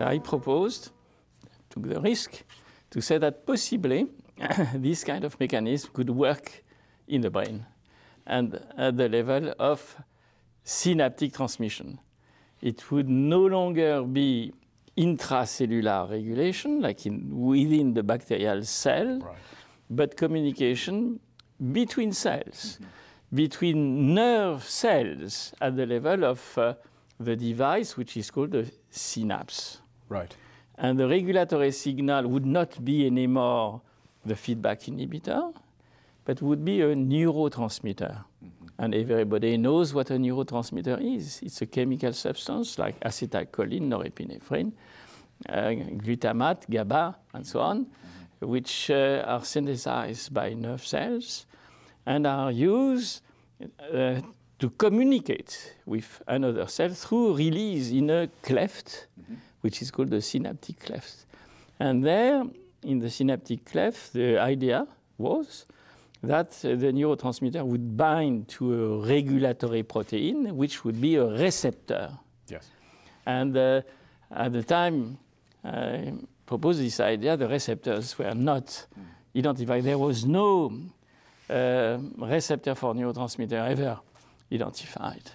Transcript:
I proposed, took the risk, to say that possibly this kind of mechanism could work in the brain and at the level of synaptic transmission. It would no longer be intracellular regulation, like in, within the bacterial cell, Right. but communication between cells, mm-hmm. Between nerve cells at the level of uh, the device, which is called the synapse. Right. And the regulatory signal would not be anymore the feedback inhibitor, but would be a neurotransmitter. And everybody knows what a neurotransmitter is. It's a chemical substance like acetylcholine, norepinephrine, uh, glutamate, GABA, and so on, which uh, are synthesized by nerve cells and are used uh, to communicate with another cell through release in a cleft, which is called the synaptic cleft. And there, in the synaptic cleft, the idea was that the neurotransmitter would bind to a regulatory protein, which would be a receptor. Yes. And uh, at the time I proposed this idea, the receptors were not identified. There was no uh, receptor for neurotransmitter ever identified.